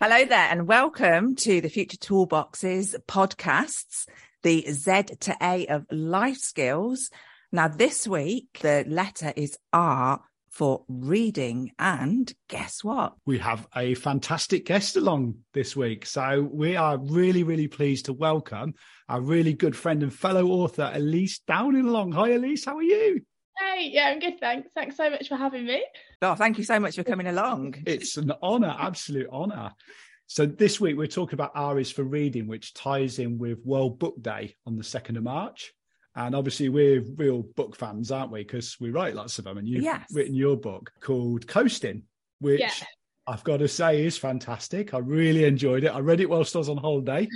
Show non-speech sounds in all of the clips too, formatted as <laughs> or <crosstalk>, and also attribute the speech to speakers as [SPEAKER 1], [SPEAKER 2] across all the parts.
[SPEAKER 1] Hello there, and welcome to the Future Toolboxes podcasts, the Z to A of life skills. Now, this week, the letter is R for reading. And guess what?
[SPEAKER 2] We have a fantastic guest along this week. So we are really, really pleased to welcome our really good friend and fellow author, Elise Downing along. Hi, Elise. How are you?
[SPEAKER 3] Hey, yeah, I'm good, thanks. Thanks so much for having me.
[SPEAKER 1] Oh, thank you so much for coming along.
[SPEAKER 2] It's an honour, absolute honour. So this week we're talking about R is for reading, which ties in with World Book Day on the 2nd of March. And obviously we're real book fans, aren't we? Because we write lots of them. And you've
[SPEAKER 1] Yes.
[SPEAKER 2] written your book called Coasting, which
[SPEAKER 3] Yeah.
[SPEAKER 2] I've got to say is fantastic. I really enjoyed it. I read it whilst I was on holiday.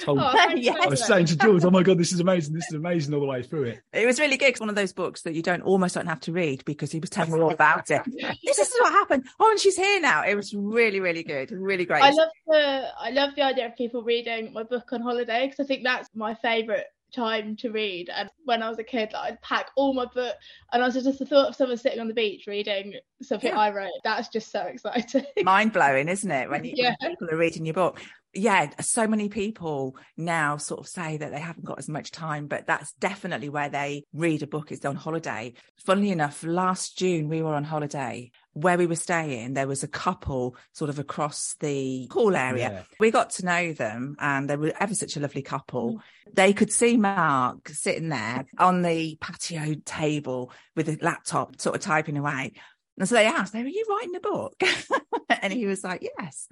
[SPEAKER 2] Told,
[SPEAKER 3] Oh,
[SPEAKER 1] Yes.
[SPEAKER 2] I was saying to Jules, "Oh my god, this is <laughs> amazing! This is amazing all the way through it."
[SPEAKER 1] It was really good. It's one of those books that you don't almost don't have to read because he was telling me all about it. <laughs> this is what happened. Oh, and she's here now. It was really, really good. Really great.
[SPEAKER 3] I love the I love the idea of people reading my book on holiday because I think that's my favourite time to read. And when I was a kid, like, I'd pack all my book, and I was just the thought of someone sitting on the beach reading something
[SPEAKER 1] Yeah.
[SPEAKER 3] I wrote. That's just so <laughs> exciting.
[SPEAKER 1] mind blowing, isn't it? When, you,
[SPEAKER 3] Yeah.
[SPEAKER 1] when people are reading your book. Yeah, so many people now sort of say that they haven't got as much time, but that's definitely where they read a book is on holiday. Funnily enough, last June we were on holiday. Where we were staying, there was a couple sort of across the pool area.
[SPEAKER 2] Yeah.
[SPEAKER 1] We got to know them and they were ever such a lovely couple. Mm. They could see Mark sitting there on the patio table with a laptop, sort of typing away. And so they asked, Are you writing a book? <laughs> and he was like, Yes.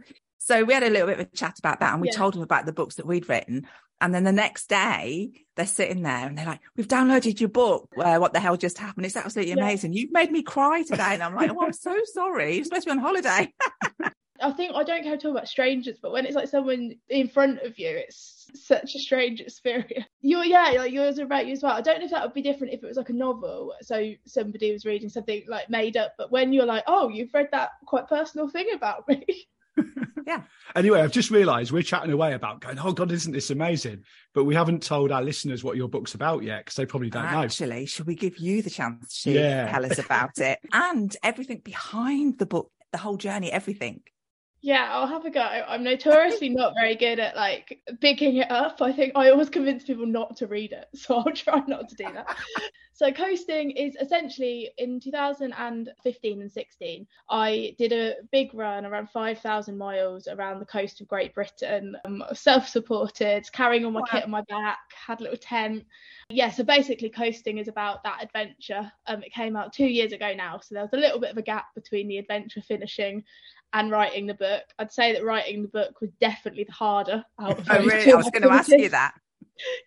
[SPEAKER 1] So we had a little bit of a chat about that and we
[SPEAKER 3] Yeah.
[SPEAKER 1] told them about the books that we'd written. And then the next day, they're sitting there and they're like, We've downloaded your book. Uh, what the hell just happened? It's absolutely
[SPEAKER 3] Yeah.
[SPEAKER 1] amazing. You've made me cry today. And I'm like, Oh, I'm so <laughs> sorry. You're supposed to be on holiday. <laughs>
[SPEAKER 3] I think I don't care to talk about strangers, but when it's like someone in front of you, it's such a strange experience. <laughs> You're yeah, like yours are about you as well. I don't know if that would be different if it was like a novel, so somebody was reading something like made up. But when you're like, oh, you've read that quite personal thing about me. <laughs>
[SPEAKER 2] Anyway, I've just realised we're chatting away about going. Oh God, isn't this amazing? But we haven't told our listeners what your book's about yet because they probably don't know.
[SPEAKER 1] Actually, should we give you the chance to
[SPEAKER 2] Yeah.
[SPEAKER 1] tell us about it and everything behind the book, the whole journey, everything?
[SPEAKER 3] Yeah, I'll have a go. I'm notoriously not very good at like picking it up. I think I always convince people not to read it, <laughs> so I'll try not to do that. <laughs> so coasting is essentially in 2015 and 16. I did a big run around 5,000 miles around the coast of Great Britain. Um, self-supported, carrying all my
[SPEAKER 1] Wow.
[SPEAKER 3] kit on my back, had a little tent. Yeah, so basically coasting is about that adventure. Um, it came out two years ago now, so there was a little bit of a gap between the adventure finishing and writing the book. I'd say that writing the book was definitely the harder out of
[SPEAKER 1] Oh, really? I was going to ask you that. <laughs>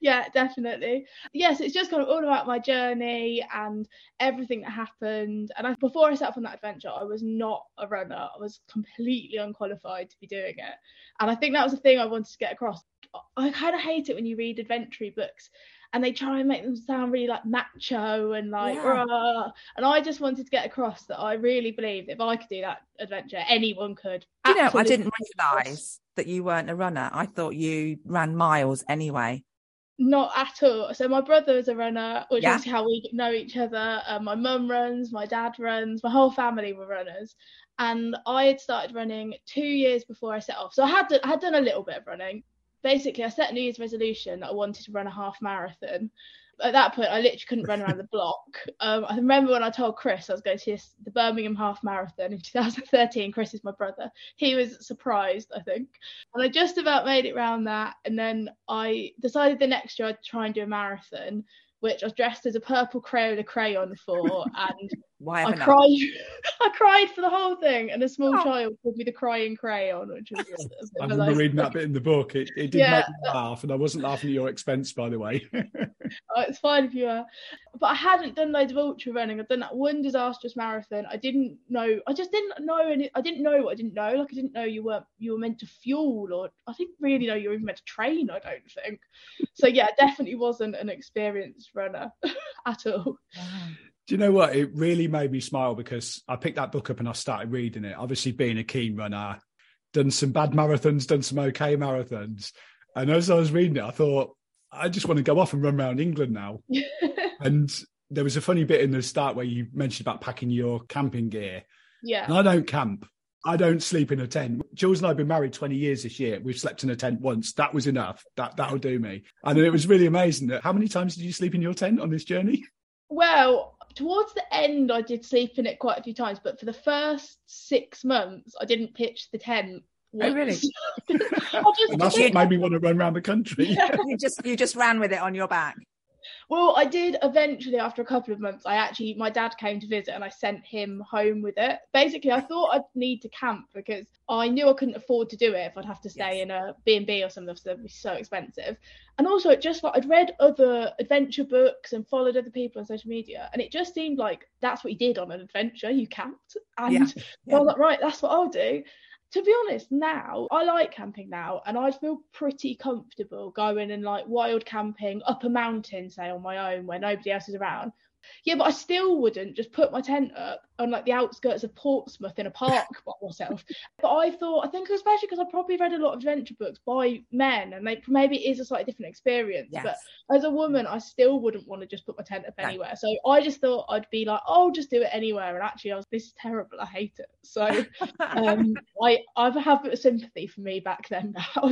[SPEAKER 3] Yeah, definitely. Yes, it's just kind of all about my journey and everything that happened. And I, before I set off on that adventure, I was not a runner. I was completely unqualified to be doing it. And I think that was the thing I wanted to get across. I kind of hate it when you read adventure books and they try and make them sound really like macho and like
[SPEAKER 1] Yeah.
[SPEAKER 3] "Rah." and I just wanted to get across that I really believed if I could do that adventure, anyone could.
[SPEAKER 1] You know, I didn't realise that you weren't a runner. I thought you ran miles anyway.
[SPEAKER 3] Not at all. So my brother is a runner, which
[SPEAKER 1] Yeah.
[SPEAKER 3] is how we know each other. Um, my mum runs, my dad runs, my whole family were runners, and I had started running two years before I set off. So I had to, I had done a little bit of running. Basically, I set a New Year's resolution that I wanted to run a half marathon. At that point, I literally couldn't run around the <laughs> block. Um, I remember when I told Chris I was going to the Birmingham Half Marathon in 2013. Chris is my brother. He was surprised, I think and I just about made it round that. And then I decided the next year I'd try and do a marathon, which I was dressed as a purple Crayola crayon for, <laughs> and
[SPEAKER 1] Why
[SPEAKER 3] I
[SPEAKER 1] haven't I?
[SPEAKER 3] cried. <laughs> I cried for the whole thing, and a small
[SPEAKER 1] Oh.
[SPEAKER 3] child called me the crying crayon, which was
[SPEAKER 2] I
[SPEAKER 3] of a
[SPEAKER 2] remember
[SPEAKER 3] low
[SPEAKER 2] reading that bit in the book. It, it did
[SPEAKER 3] Yeah.
[SPEAKER 2] make me laugh, and I wasn't laughing at your expense, by the way. <laughs>
[SPEAKER 3] Oh, it's fine if you are. But I hadn't done loads of ultra running. I'd done that one disastrous marathon. I didn't know. I just didn't know any. I didn't know what I didn't know. Like I didn't know you weren't you were meant to fuel, or I didn't really know you were even meant to train. I don't think. So yeah, I definitely wasn't an experienced runner <laughs> at all.
[SPEAKER 1] Wow.
[SPEAKER 2] Do you know what? It really made me smile because I picked that book up and I started reading it. Obviously, being a keen runner, done some bad marathons, done some okay marathons. And as I was reading it, I thought, I just want to go off and run around England now. <laughs> And there was a funny bit in the start where you mentioned about packing your camping gear.
[SPEAKER 3] yeah.
[SPEAKER 2] And I don't camp. I don't sleep in a tent. Jules and I have been married 20 years this year. We've slept in a tent once. That was enough. That that'll do me. And it was really amazing that how many times did you sleep in your tent on this journey?
[SPEAKER 3] Well, towards the end, I did sleep in it quite a few times, but for the first six months, I didn't pitch the tent.
[SPEAKER 1] Oh, really?
[SPEAKER 3] once. I just,
[SPEAKER 2] And that's what made me want to run around the country.
[SPEAKER 1] you just you just ran with it on your back.
[SPEAKER 3] Well, I did eventually after a couple of months. I actually, my dad came to visit and I sent him home with it. Basically, I thought I'd need to camp because I knew I couldn't afford to do it if I'd have to stay
[SPEAKER 1] Yes.
[SPEAKER 3] in a B&B or something, so it'd be so expensive. And also, it just like I'd read other adventure books and followed other people on social media, and it just seemed like that's what you did on an adventure. You camped, and
[SPEAKER 1] Yeah.
[SPEAKER 3] I was like, right, that's what I'll do. To be honest, now I like camping now, and I feel pretty comfortable going and like wild camping up a mountain, say on my own, where nobody else is around. Yeah, but I still wouldn't just put my tent up on like the outskirts of Portsmouth in a park by myself. <laughs> But I thought, I think especially because I probably read a lot of adventure books by men, and they maybe it is a slightly different experience.
[SPEAKER 1] Yes.
[SPEAKER 3] But as a woman, I still wouldn't want to just put my tent up anywhere. So I just thought I'd be like, oh, just do it anywhere. And actually, I was this is terrible. I hate it. So <laughs> um, I I have a bit of sympathy for me back then <laughs> now.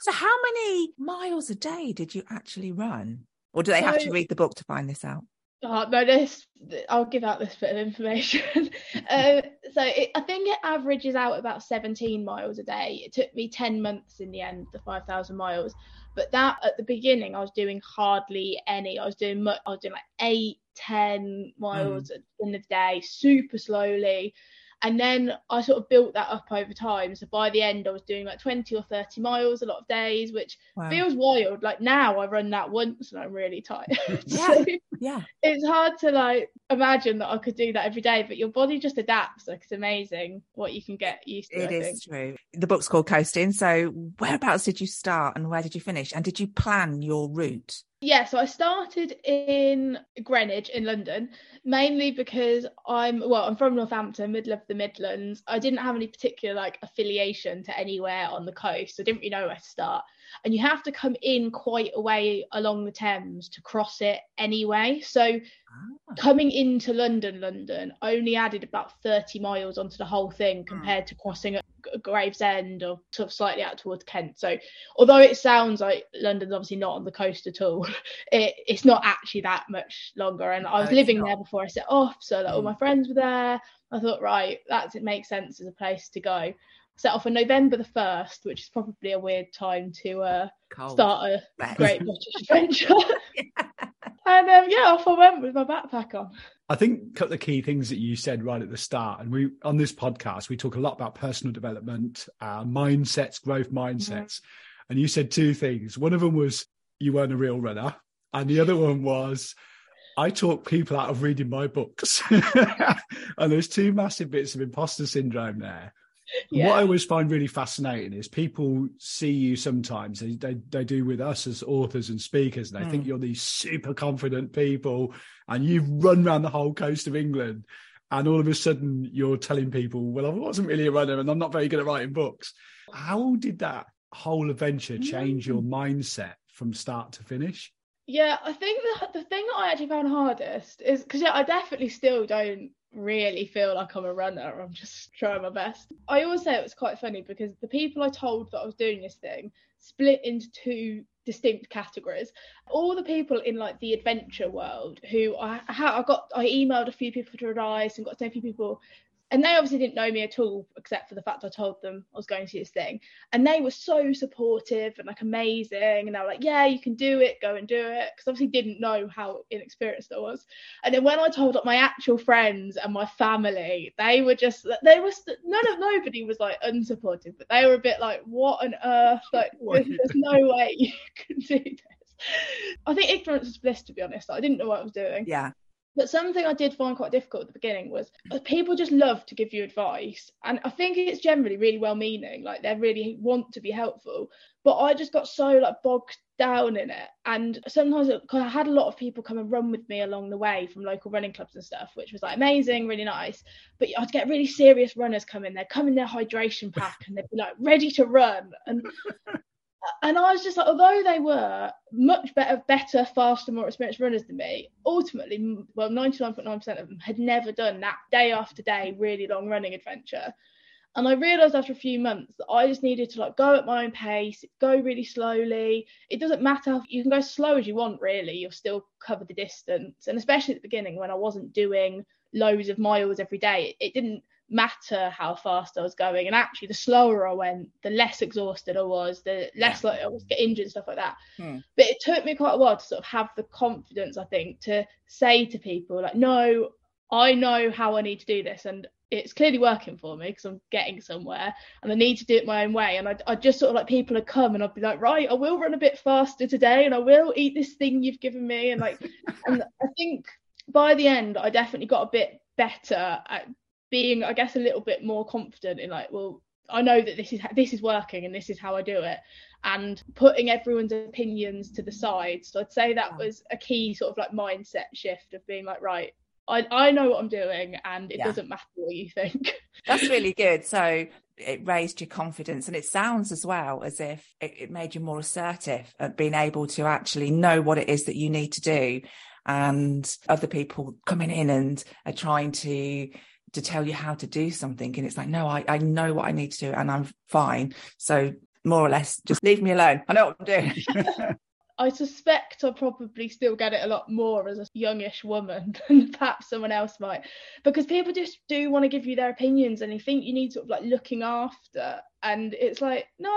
[SPEAKER 1] So how many miles a day did you actually run? Or do they have to read the book to find this out?
[SPEAKER 3] Oh, no, this I'll give out this bit of information. uh, <laughs> so it, I think it averages out about 17 miles a day. It took me 10 months in the end, the 5,000 miles. But that at the beginning, I was doing hardly any. I was doing much. I was doing like eight, 10 miles in the day, super slowly. And then I sort of built that up over time. So by the end, I was doing like 20 or 30 miles a lot of days, which
[SPEAKER 1] Wow.
[SPEAKER 3] feels wild. Like now, I run that once and I'm really tired. <laughs> <laughs>
[SPEAKER 1] Yeah.
[SPEAKER 3] so
[SPEAKER 1] yeah.
[SPEAKER 3] it's hard to like imagine that I could do that every day, but your body just adapts. Like it's amazing what you can get used to.
[SPEAKER 1] It
[SPEAKER 3] I
[SPEAKER 1] is
[SPEAKER 3] think.
[SPEAKER 1] true. The book's called Coasting. So whereabouts did you start and where did you finish? And did you plan your route?
[SPEAKER 3] Yeah, so I started in Greenwich in London, mainly because I'm well, I'm from Northampton, middle of the Midlands. I didn't have any particular like affiliation to anywhere on the coast. So I didn't really know where to start. And you have to come in quite a way along the Thames to cross it anyway. So
[SPEAKER 1] Ah.
[SPEAKER 3] coming into London, London only added about 30 miles onto the whole thing compared to crossing Gravesend or sort of slightly out towards Kent. So, although it sounds like London's obviously not on the coast at all, <laughs> it, it's not actually that much longer. And I was
[SPEAKER 1] No,
[SPEAKER 3] living there before I set off, so like, all
[SPEAKER 1] Mm.
[SPEAKER 3] my friends were there. I thought, right, that's it makes sense as a place to go. Set off on November the 1st, which is probably a weird time to uh, start a great British <laughs> adventure. and um, yeah, off I went with my backpack on.
[SPEAKER 2] I think a couple of key things that you said right at the start, and we on this podcast we talk a lot about personal development, uh, mindsets, growth mindsets, and you said two things. One of them was you weren't a real runner, and the other one was I talk people out of reading my books. <laughs> and there's two massive bits of imposter syndrome there. And What I always find really fascinating is people see you sometimes, they, they, they do with us as authors and speakers, and they think
[SPEAKER 1] Mm.
[SPEAKER 2] you're these super confident people and you've run around the whole coast of England. And all of a sudden you're telling people, well, I wasn't really a runner and I'm not very good at writing books. How did that whole adventure change your mindset from start to finish?
[SPEAKER 3] Yeah, I think the the thing that I actually found hardest is because yeah, I definitely still don't really feel like I'm a runner. I'm just trying my best. I always say it was quite funny because the people I told that I was doing this thing split into two distinct categories. All the people in like the adventure world who I I got I emailed a few people for advice and got to know a few people and they obviously didn't know me at all except for the fact I told them I was going to this thing. And they were so supportive and like amazing. And they were like yeah you can do it. Go and do it. Because obviously didn't know how inexperienced I was. And then when I told like my actual friends and my family they were just they were none of nobody was like unsupportive but they were a bit like what on earth? <laughs> Like there's, <laughs> there's no way you <laughs> can do this. I think ignorance is bliss to be honest. I didn't know what I was doing.
[SPEAKER 1] Yeah
[SPEAKER 3] but something I did find quite difficult at the beginning was uh, people just love to give you advice. And I think it's generally really well meaning, like they really want to be helpful. But I just got so like bogged down in it. And sometimes because I had a lot of people come and run with me along the way from local running clubs and stuff, which was like amazing, really nice. But I'd get really serious runners come in, they'd come in their hydration pack and they'd be like ready to run. And and I was just like, although they were much better, better, faster, more experienced runners than me, ultimately, well, 99.9% of them had never done that day after day, really long running adventure. And I realized after a few months that I just needed to like go at my own pace, go really slowly. It doesn't matter. You can go as slow as you want, really. You'll still cover the distance. And especially at the beginning when I wasn't doing loads of miles every day, it, it didn't matter how fast I was going. And actually, the slower I went, the less exhausted I was, the less like I was get injured and stuff like that. Hmm. But it took me quite a while to sort of have the confidence, I think, to say to people like, no, I know how I need to do this, and it's clearly working for me because I'm getting somewhere, and I need to do it my own way. And I, I just sort of like people would come, and I'd be like, right, I will run a bit faster today, and I will eat this thing you've given me, and like, <laughs> and I think by the end, I definitely got a bit better at being i guess a little bit more confident in like well i know that this is this is working and this is how i do it and putting everyone's opinions to the side. So i'd say that was a key sort of like mindset shift of being like right i, I know what i'm doing and it yeah. doesn't matter what you think. <laughs>
[SPEAKER 1] That's really good. So it raised your confidence and it sounds as well as if it, it made you more assertive at being able to actually know what it is that you need to do and other people coming in and are trying to to tell you how to do something and it's like no I, I know what I need to do and I'm fine. So more or less just leave me alone. I know what I'm doing. <laughs>
[SPEAKER 3] I suspect I'll probably still get it a lot more as a youngish woman <laughs> than perhaps someone else might because people just do want to give you their opinions and they think you need sort of like looking after and it's like no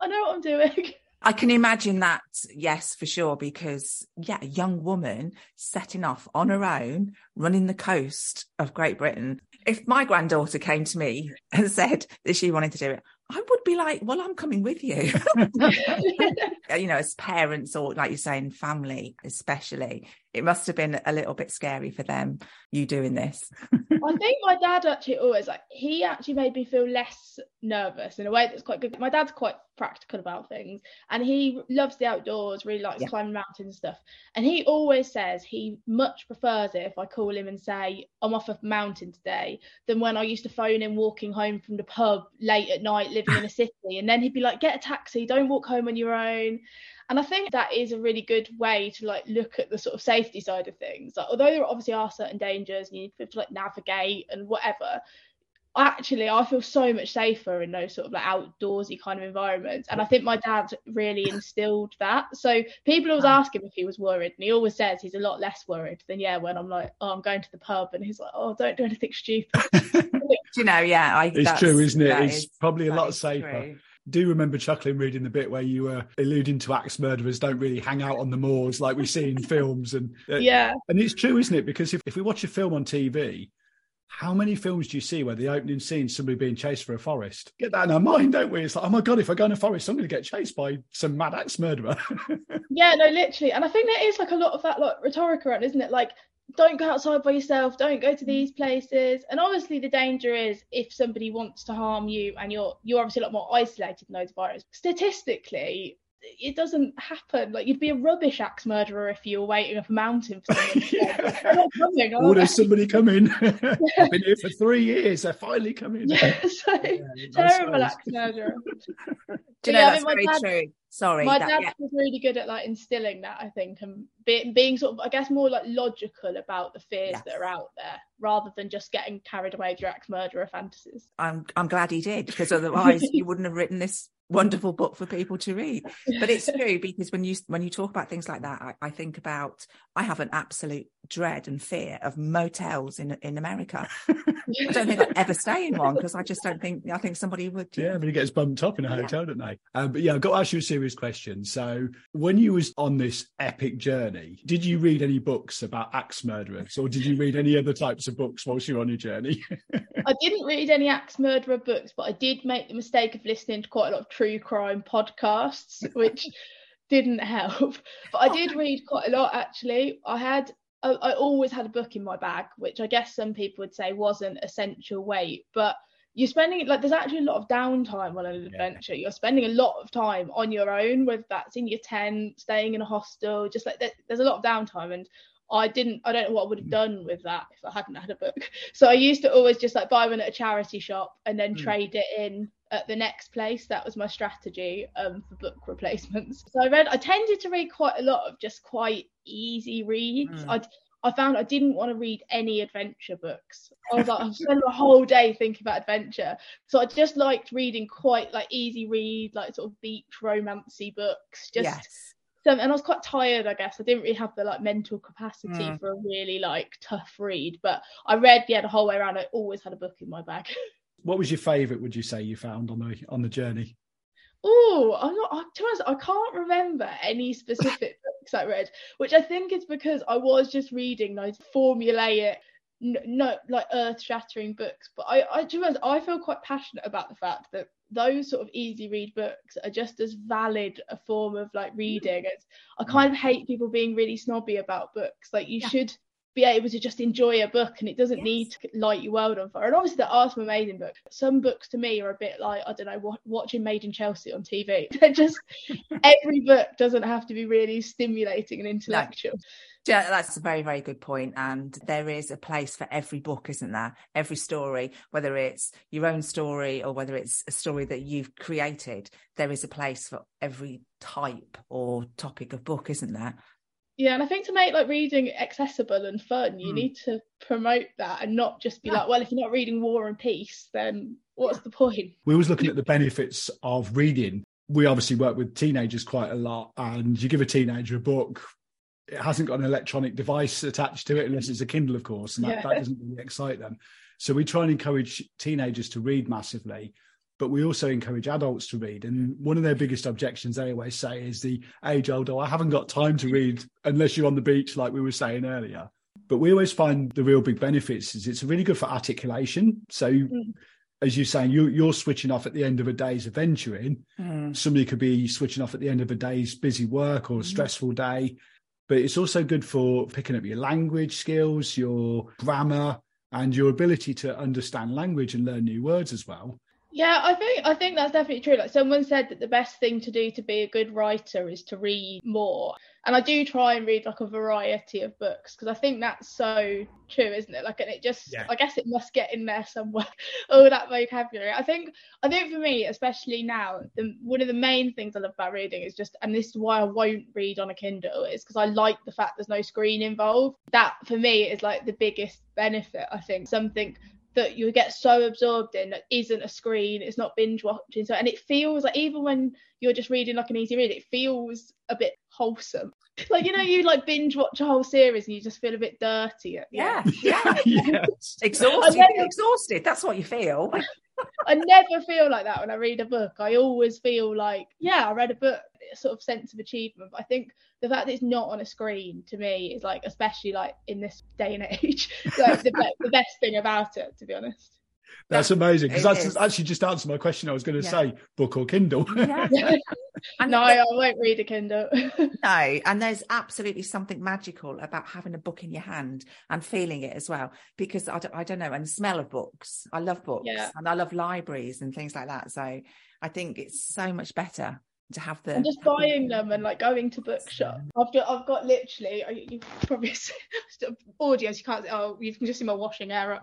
[SPEAKER 3] I know what I'm doing. <laughs>
[SPEAKER 1] I can imagine that, yes, for sure, because yeah, a young woman setting off on her own, running the coast of Great Britain. If my granddaughter came to me and said that she wanted to do it, I would be like, well, I'm coming with you. <laughs> <laughs> Uh, you know, as parents or like you're saying, family, especially, it must have been a little bit scary for them, you doing this.
[SPEAKER 3] I think my dad actually always like, he actually made me feel less nervous in a way that's quite good. My dad's quite practical about things and he loves the outdoors, really likes yeah. climbing mountains and stuff. And he always says he much prefers it if I call him and say, I'm off a mountain today, than when I used to phone him walking home from the pub late at night living in a <laughs> city. And then he'd be like, get a taxi, don't walk home on your own. And I think that is a really good way to like look at the sort of safety side of things. Like, although there obviously are certain dangers, and you need to like navigate and whatever actually I feel so much safer in those sort of like outdoorsy kind of environments. And I think my dad really instilled that. So people always ask him if he was worried, and he always says he's a lot less worried than yeah when I'm like, oh, I'm going to the pub, and he's like, oh, don't do anything stupid. <laughs>
[SPEAKER 1] you know, yeah, I,
[SPEAKER 2] it's true, isn't it? It's is, probably a lot safer. True. Do remember chuckling reading the bit where you were alluding to axe murderers don't really hang out on the moors like we see in <laughs> films, and
[SPEAKER 3] uh, yeah,
[SPEAKER 2] and it's true, isn't it? Because if, if we watch a film on TV, how many films do you see where the opening scene somebody being chased for a forest? Get that in our mind, don't we? It's like, oh my god, if I go in a forest, I'm going to get chased by some mad axe murderer. <laughs>
[SPEAKER 3] yeah, no, literally, and I think there is like a lot of that like rhetoric around, isn't it? Like, don't go outside by yourself, don't go to mm. these places. And obviously, the danger is if somebody wants to harm you, and you're you're obviously a lot more isolated in those viruses. Statistically, it doesn't happen. Like you'd be a rubbish axe murderer if you were waiting up a mountain for someone. coming,
[SPEAKER 2] oh, there's somebody coming. <laughs> I've been here for three years. They're finally coming.
[SPEAKER 3] Yeah, <laughs> so yeah, terrible axe murderer. <laughs>
[SPEAKER 1] Do you know yeah, that's I mean, very dad, true. Sorry,
[SPEAKER 3] my
[SPEAKER 1] that,
[SPEAKER 3] dad yeah. was really good at like instilling that. I think and being, being sort of, I guess, more like logical about the fears yes. that are out there, rather than just getting carried away with your axe murderer fantasies.
[SPEAKER 1] I'm I'm glad he did because otherwise you wouldn't have written this wonderful book for people to read. But it's <laughs> true because when you when you talk about things like that, I, I, think about I have an absolute dread and fear of motels in in America. I don't think I'd ever stay in one because I just don't think I think somebody would.
[SPEAKER 2] Yeah, but he gets bumped up in a hotel, yeah. don't they? Um, but yeah, I've got to ask you a serious question. So, when you was on this epic journey, did you read any books about axe murderers, or did you read any other types of books whilst you were on your journey? <laughs>
[SPEAKER 3] I didn't read any axe murderer books, but I did make the mistake of listening to quite a lot of true crime podcasts, which <laughs> didn't help. But I did read quite a lot actually. I had I, I, always had a book in my bag, which I guess some people would say wasn't essential weight, but you're spending like there's actually a lot of downtime on an adventure. Yeah. You're spending a lot of time on your own, whether that's in your tent, staying in a hostel, just like there's a lot of downtime. And I didn't I don't know what I would have mm. done with that if I hadn't had a book. <laughs> So I used to always just like buy one at a charity shop and then mm. trade it in at the next place. That was my strategy um, for book replacements. So I read I tended to read quite a lot of just quite easy reads. Mm. I I found I didn't want to read any adventure books. I was like, I spent the whole day thinking about adventure. So I just liked reading quite like easy read, like sort of beach romancy books. Just yes and I was quite tired, I guess. I didn't really have the like mental capacity mm. for a really like tough read. But I read, yeah, the whole way around. I always had a book in my bag. <laughs>
[SPEAKER 2] What was your favourite? Would you say you found on the on the journey?
[SPEAKER 3] Oh, I'm not. I, To be honest, I can't remember any specific <laughs> books I read, which I think is because I was just reading those formulaic no, like earth shattering books but i i to be honest, i feel quite passionate about the fact that those sort of easy read books are just as valid a form of like reading it's i kind mm. of hate people being really snobby about books like you yeah. should be able to just enjoy a book and it doesn't yes. need to light your world on fire. And obviously there are some amazing books. Some books to me are a bit like, I don't know, watching Made in Chelsea on TV. <laughs> They're just <laughs> every book doesn't have to be really stimulating and intellectual. No.
[SPEAKER 1] Yeah, that's a very, very good point. And there is a place for every book, isn't there? Every story, whether it's your own story or whether it's a story that you've created, there is a place for every type or topic of book, isn't there?
[SPEAKER 3] Yeah, and I think to make like reading accessible and fun, you mm. need to promote that and not just be yeah. like, well, if you're not reading War and Peace, then what's the point?
[SPEAKER 2] We was looking at the benefits of reading. We obviously work with teenagers quite a lot, and you give a teenager a book, it hasn't got an electronic device attached to it unless it's a Kindle, of course, and that, yeah. that doesn't really excite them. So we try and encourage teenagers to read massively but we also encourage adults to read. And one of their biggest objections they always say is the age old, oh, I haven't got time to read unless you're on the beach, like we were saying earlier. But we always find the real big benefits is it's really good for articulation. So, mm. as you're saying, you, you're switching off at the end of a day's adventuring. Mm. Somebody could be switching off at the end of a day's busy work or a mm. stressful day. But it's also good for picking up your language skills, your grammar, and your ability to understand language and learn new words as well.
[SPEAKER 3] Yeah, I think I think that's definitely true. Like someone said that the best thing to do to be a good writer is to read more. And I do try and read like a variety of books because I think that's so true, isn't it? Like and it just yeah. I guess it must get in there somewhere, <laughs> all that vocabulary. I think I think for me, especially now, the, one of the main things I love about reading is just and this is why I won't read on a Kindle, is because I like the fact there's no screen involved. That for me is like the biggest benefit, I think. Something that you get so absorbed in that isn't a screen, it's not binge watching. So and it feels like even when you're just reading like an easy read, it feels a bit wholesome. Like you know, you like binge watch a whole series and you just feel a bit dirty.
[SPEAKER 1] yeah, yeah, <laughs> yes. exhausted. Never, exhausted. That's what you feel. <laughs>
[SPEAKER 3] I never feel like that when I read a book. I always feel like, yeah, I read a book, a sort of sense of achievement. But I think the fact that it's not on a screen to me is like, especially like in this day and age, <laughs> like the, <laughs> the best thing about it, to be honest.
[SPEAKER 2] That's amazing because that's is. actually just answered my question. I was going to yeah. say book or Kindle. <laughs>
[SPEAKER 3] Yeah. no, I won't read a Kindle.
[SPEAKER 1] no, and there's absolutely something magical about having a book in your hand and feeling it as well. Because I don't, I don't know, and the smell of books. I love books yeah. and I love libraries and things like that. So I think it's so much better to have the
[SPEAKER 3] and just buying them and like going to bookshop. I've got I've got literally you probably <laughs> audios you can't oh you can just see my washing error.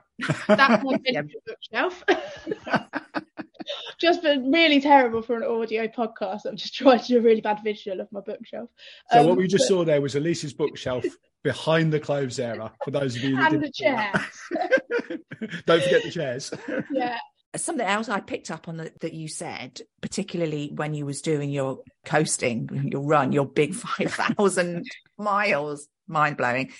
[SPEAKER 3] That's my yeah. bookshelf. <laughs> just been really terrible for an audio podcast. I'm just trying to do a really bad visual of my bookshelf.
[SPEAKER 2] So um, what we just but... saw there was Elise's bookshelf behind the clothes era. For those of you
[SPEAKER 3] and the chairs. <laughs>
[SPEAKER 2] Don't forget the chairs.
[SPEAKER 3] Yeah,
[SPEAKER 1] something else I picked up on the, that you said, particularly when you was doing your coasting, your run, your big <laughs> 5,000 miles, mind blowing,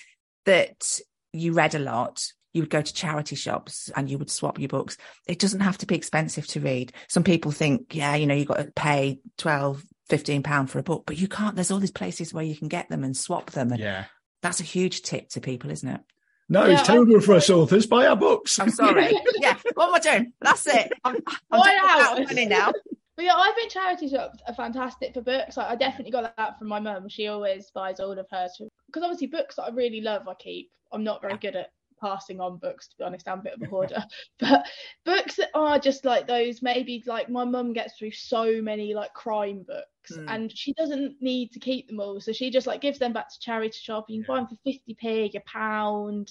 [SPEAKER 1] that you read a lot. You would go to charity shops and you would swap your books. It doesn't have to be expensive to read. Some people think, yeah, you know, you've got to pay 12, 15 pound for a book, but you can't. There's all these places where you can get them and swap them. And
[SPEAKER 2] Yeah.
[SPEAKER 1] that's a huge tip to people, isn't it?
[SPEAKER 2] No,
[SPEAKER 3] Yeah,
[SPEAKER 2] it's terrible for us authors. Buy our books.
[SPEAKER 1] I'm sorry. <laughs> yeah. What am I doing? That's it. I'm, I'm
[SPEAKER 3] Why
[SPEAKER 1] just out of money now. <laughs>
[SPEAKER 3] But yeah, I think charity shops are fantastic for books. Like, I definitely got that from my mum. She always buys all of hers because obviously books that I really love, I keep. I'm not very good at passing on books, to be honest. I'm a bit of a hoarder. <laughs> but books that are just like those, maybe like my mum gets through so many like crime books,
[SPEAKER 1] Mm.
[SPEAKER 3] and she doesn't need to keep them all, so she just like gives them back to charity shop. You can buy them for 50p, a pound.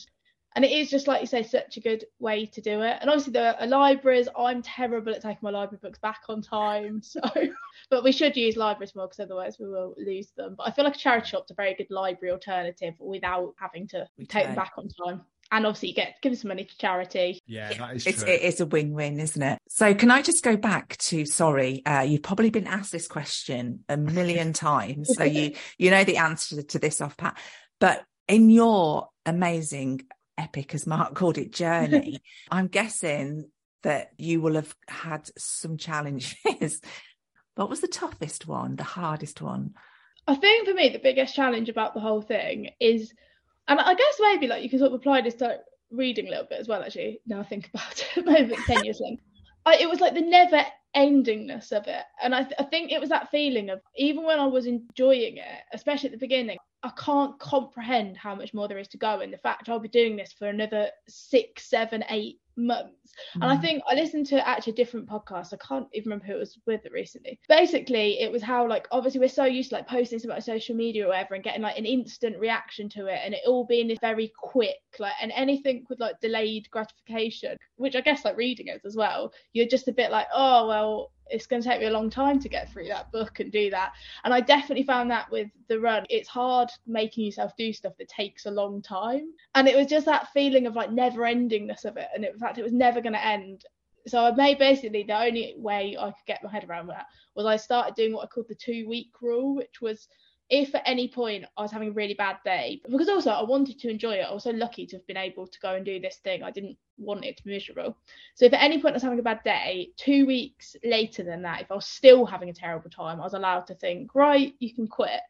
[SPEAKER 3] And it is just like you say, such a good way to do it. And obviously, there are libraries. I'm terrible at taking my library books back on time, <laughs> so but we should use libraries more because otherwise we will lose them. But I feel like a charity shop's a very good library alternative without having to take them back on time. And obviously, you get give some money to charity.
[SPEAKER 2] Yeah, that is
[SPEAKER 1] It's
[SPEAKER 2] true.
[SPEAKER 1] it is a win-win, isn't it? So can I just go back to sorry, uh, you've probably been asked this question a million <laughs> times, so you you know the answer to this off pat. But in your amazing epic, as Mark called it, journey, <laughs> I'm guessing that you will have had some challenges. <laughs> what was the toughest one, the hardest one?
[SPEAKER 3] I think for me, the biggest challenge about the whole thing is, and I guess maybe like you can sort of apply this to reading a little bit as well. Actually, now I think <laughs> about it, maybe ten years long. I, it was like the never endingness of it, and I, th- I think it was that feeling of even when I was enjoying it, especially at the beginning, I can't comprehend how much more there is to go, and the fact I'll be doing this for another six, seven, eight months. And I
[SPEAKER 1] Mm.
[SPEAKER 3] think I listened to actually a different podcast. I can't even remember who it was with recently. Basically, it was how like obviously we're so used to like posting something on social media or whatever and getting like an instant reaction to it and it all being this very quick, like and anything with like delayed gratification, which I guess like reading is as well, you're just a bit like, oh well, it's going to take me a long time to get through that book and do that. And I definitely found that with the run, it's hard making yourself do stuff that takes a long time. And it was just that feeling of like never endingness of it. And in fact, it was never going to end. So I made basically the only way I could get my head around that was I started doing what I called the two week rule, which was if at any point I was having a really bad day, because also I wanted to enjoy it, I was so lucky to have been able to go and do this thing. I didn't want it to be miserable. So if at any point I was having a bad day, two weeks later than that, if I was still having a terrible time, I was allowed to think, right, you can quit.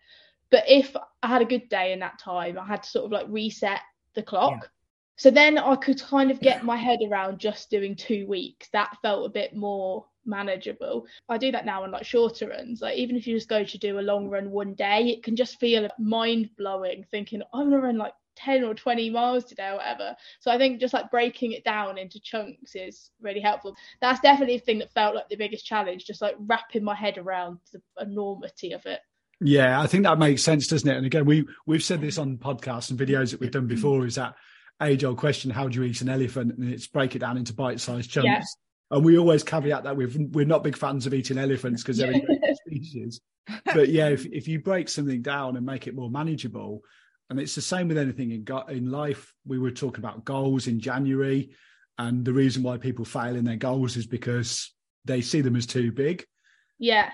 [SPEAKER 3] But if I had a good day in that time, I had to sort of like reset the clock. So then I could kind of get my head around just doing two weeks. That felt a bit more manageable. I do that now on like shorter runs. Like even if you just go to do a long run one day, it can just feel mind blowing thinking I'm gonna run like 10 or 20 miles today or whatever. So I think just like breaking it down into chunks is really helpful. That's definitely the thing that felt like the biggest challenge, just like wrapping my head around the enormity of it.
[SPEAKER 2] Yeah, I think that makes sense, doesn't it? And again, we we've said this on podcasts and videos that we've done before. Is that age old question? How do you eat an elephant? And it's break it down into bite sized chunks.
[SPEAKER 3] Yeah.
[SPEAKER 2] And we always caveat that we've, we're not big fans of eating elephants because they're endangered <laughs> species. But yeah, if if you break something down and make it more manageable, and it's the same with anything in in life. We were talking about goals in January, and the reason why people fail in their goals is because they see them as too big
[SPEAKER 3] Yeah.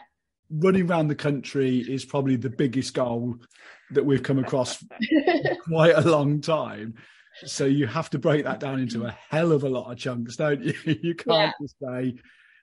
[SPEAKER 2] running around the country is probably the biggest goal that we've come across <laughs> quite a long time. So you have to break that down into a hell of a lot of chunks, don't you? <laughs> You can't just say,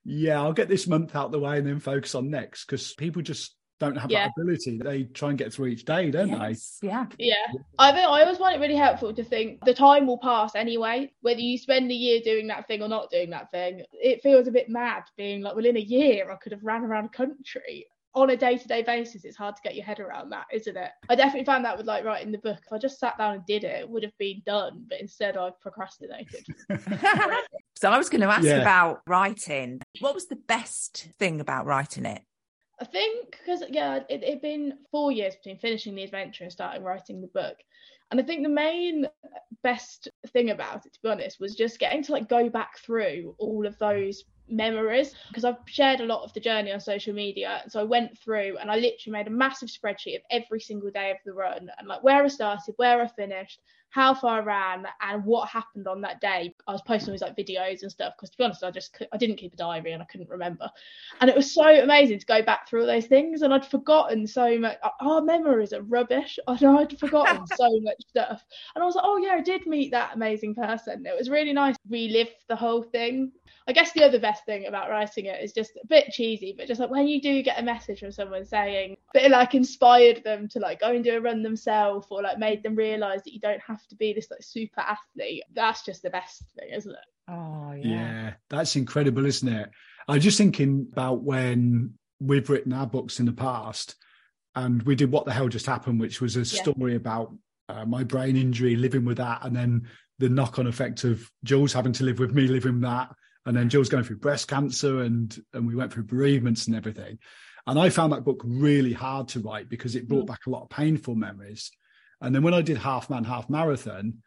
[SPEAKER 2] yeah, I'll get this month out the way and then focus on next because people just don't have
[SPEAKER 3] Yeah.
[SPEAKER 2] that ability. They try and get through each day, don't
[SPEAKER 1] Yes, yeah.
[SPEAKER 3] Yeah, I think I always find it really helpful to think the time will pass anyway. Whether you spend a year doing that thing or not doing that thing, it feels a bit mad being like, well, in a year I could have ran around the country on a day-to-day basis. It's hard to get your head around that, isn't it? I definitely found that with like writing the book. If I just sat down and did it, it would have been done, but instead I procrastinated. <laughs>
[SPEAKER 1] so I was going to ask
[SPEAKER 2] Yeah.
[SPEAKER 1] about writing. What was the best thing about writing it?
[SPEAKER 3] I think because yeah, it had been four years between finishing the adventure and starting writing the book. And I think the main best thing about it, to be honest, was just getting to like go back through all of those memories because I've shared a lot of the journey on social media. So I went through and I literally made a massive spreadsheet of every single day of the run and like where I started, where I finished, how far I ran and what happened on that day. I was posting all these like videos and stuff because to be honest, I just I didn't keep a diary and I couldn't remember. And it was so amazing to go back through all those things and I'd forgotten so much. Uh, our memories are rubbish. <laughs> I know I'd forgotten <laughs> so much stuff. And I was like, oh yeah, I did meet that amazing person. It was really nice to relive the whole thing. I guess the other best thing about writing it is just a bit cheesy, but just like when you do get a message from someone saying that it like inspired them to like go and do a run themselves or like made them realise that you don't have to be this like super athlete, that's just the best thing, isn't it?
[SPEAKER 1] Oh yeah.
[SPEAKER 2] Yeah, that's incredible, isn't it? I was just thinking about when we've written our books in the past and we did What the Hell Just Happened, which was a
[SPEAKER 3] Yeah.
[SPEAKER 2] story about uh, my brain injury, living with that, and then the knock on effect of Jules having to live with me, living that. And then Jules going through breast cancer and and we went through bereavements and everything. And I found that book really hard to write because it brought back a lot of painful memories. And then when I did half man, half marathon,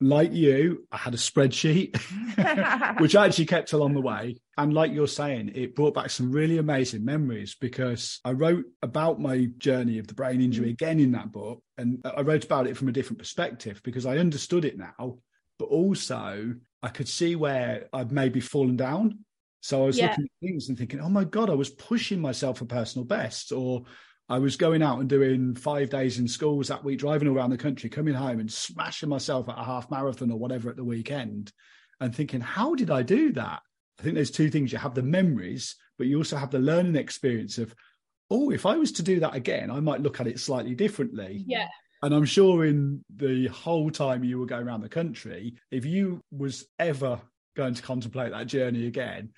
[SPEAKER 2] like you, I had a spreadsheet, <laughs> which I actually kept along the way. And like you're saying, it brought back some really amazing memories because I wrote about my journey of the brain injury mm. again in that book. And I wrote about it from a different perspective because I understood it now, but also I could see where I'd maybe fallen down. So I was
[SPEAKER 3] Yeah.
[SPEAKER 2] looking at things and thinking, oh my God, I was pushing myself for personal best, or I was going out and doing five days in schools that week, driving around the country, coming home and smashing myself at a half marathon or whatever at the weekend, and thinking, how did I do that? I think there's two things. You have the memories, but you also have the learning experience of, oh, if I was to do that again, I might look at it slightly differently.
[SPEAKER 3] Yeah.
[SPEAKER 2] And I'm sure in the whole time you were going around the country, if you was ever going to contemplate that journey again,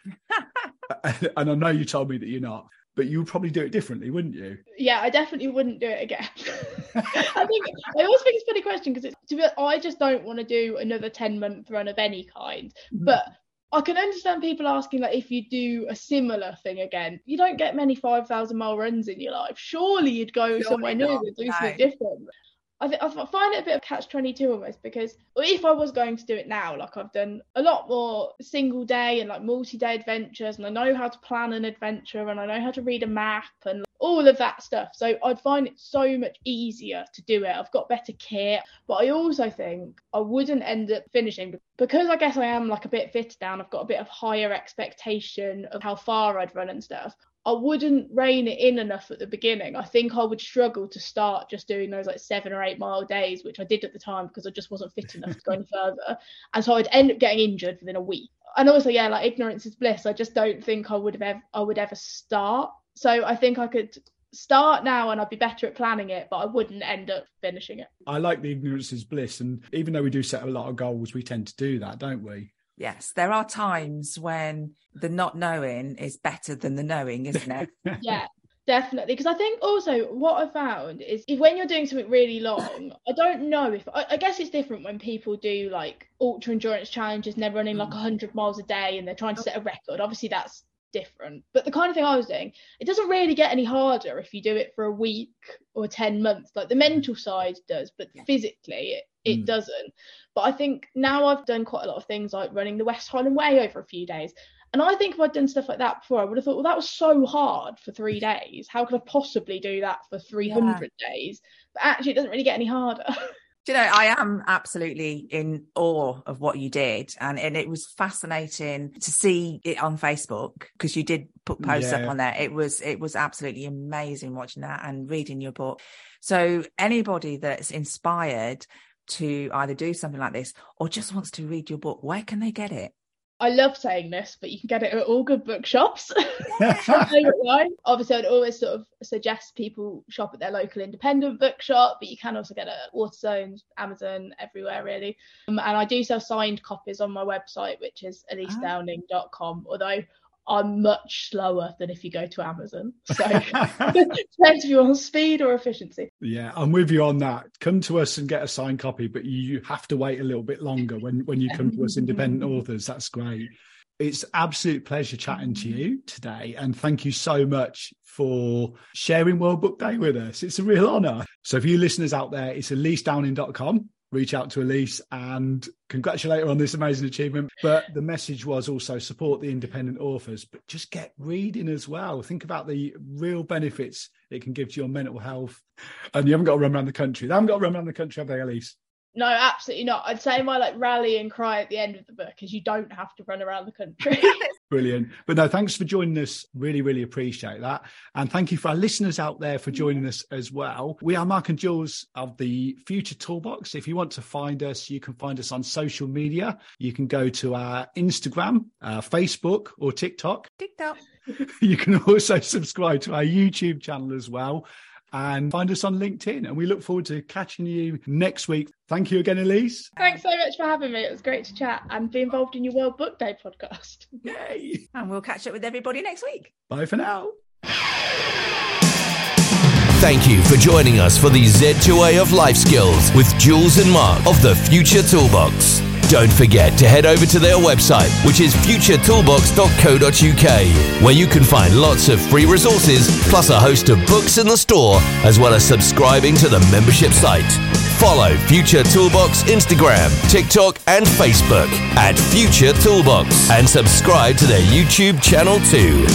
[SPEAKER 2] <laughs> and I know you told me that you're not, but you would probably do it differently, wouldn't you?
[SPEAKER 3] Yeah, I definitely wouldn't do it again. <laughs> I think I always think it's a funny question because it's to be I just don't want to do another 10 month run of any kind. Mm. But I can understand people asking like if you do a similar thing again, you don't get many 5,000 mile runs in your life. Surely you'd go
[SPEAKER 1] Surely
[SPEAKER 3] somewhere new and do
[SPEAKER 1] no.
[SPEAKER 3] something different. I, th- I find it a bit of catch 22 almost because if I was going to do it now, like I've done a lot more single day and like multi day adventures, and I know how to plan an adventure and I know how to read a map and all of that stuff. So I'd find it so much easier to do it. I've got better kit, but I also think I wouldn't end up finishing because I guess I am like a bit fitter down. I've got a bit of higher expectation of how far I'd run and stuff. I wouldn't rein it in enough at the beginning. I think I would struggle to start just doing those like seven or eight mile days, which I did at the time because I just wasn't fit enough to go any <laughs> further. And so I'd end up getting injured within a week. And also, yeah, like ignorance is bliss. I just don't think I would have ever, I would ever start. So I think I could start now and I'd be better at planning it, but I wouldn't end up finishing it.
[SPEAKER 2] I like the ignorance is bliss. And even though we do set a lot of goals, we tend to do that, don't we?
[SPEAKER 1] Yes, there are times when the not knowing is better than the knowing, isn't it? <laughs>
[SPEAKER 3] yeah definitely because i think also what i found is if when you're doing something really long i don't know if I, I guess it's different when people do like ultra endurance challenges and they're running like mm. 100 miles a day and they're trying to oh. set a record obviously that's different but the kind of thing i was doing it doesn't really get any harder if you do it for a week or 10 months like the mm. mental side does but
[SPEAKER 1] Yeah.
[SPEAKER 3] physically it, it
[SPEAKER 2] Mm.
[SPEAKER 3] doesn't but i think now i've done quite a lot of things like running the west highland way over a few days and I think if I'd done stuff like that before, I would have thought, well, that was so hard for three days. How could I possibly do that for 300 days? But actually, it doesn't really get any harder. <laughs>
[SPEAKER 1] Do you know, I am absolutely in awe of what you did. And, and it was fascinating to see it on Facebook because you did put posts
[SPEAKER 2] Yeah.
[SPEAKER 1] up on there. It was, it was absolutely amazing watching that and reading your book. So anybody that's inspired to either do something like this or just wants to read your book, where can they get it?
[SPEAKER 3] I love saying this, but you can get it at all good bookshops. I'll tell you why. Obviously, I'd always sort of suggest people shop at their local independent bookshop, but you can also get it at Waterstones, Amazon, everywhere really. Um, and I do sell signed copies on my website, which is elisedowning.com, although I'm much slower than if you go to Amazon. So <laughs> depends if you want speed or efficiency.
[SPEAKER 2] Yeah, I'm with you on that. Come to us and get a signed copy, but you have to wait a little bit longer when, when you come to us independent <laughs> authors. That's great. It's absolute pleasure chatting to mm-hmm. you today. And thank you so much for sharing World Book Day with us. It's a real honour. So for you listeners out there, it's elisedowning.com. Reach out to Elise and congratulate her on this amazing achievement. But the message was also support the independent authors, but just get reading as well. Think about the real benefits it can give to your mental health. And you haven't got to run around the country. They haven't got to run around the country, have they, Elise?
[SPEAKER 3] No, absolutely not. I'd say my like rally and cry at the end of the book is you don't have to run around the country. <laughs>
[SPEAKER 2] Brilliant. But no, thanks for joining us. Really, really appreciate that. And thank you for our listeners out there for joining us as well. We are Mark and Jules of the Future Toolbox. If you want to find us, you can find us on social media. You can go to our Instagram, uh, Facebook, or TikTok.
[SPEAKER 1] TikTok. <laughs>
[SPEAKER 2] You can also subscribe to our YouTube channel as well and find us on LinkedIn. And we look forward to catching you next week. Thank you again, Elise.
[SPEAKER 3] Thanks so much for having me. It was great to chat and be involved in your World Book Day podcast. <laughs>
[SPEAKER 2] Yay.
[SPEAKER 1] And we'll catch up with everybody next week.
[SPEAKER 2] Bye for now.
[SPEAKER 4] Thank you for joining us for the Z2A of Life Skills with Jules and Mark of the Future Toolbox. Don't forget to head over to their website, which is futuretoolbox.co.uk, where you can find lots of free resources, plus a host of books in the store, as well as subscribing to the membership site. Follow Future Toolbox Instagram, TikTok, and Facebook at Future Toolbox, and subscribe to their YouTube channel too.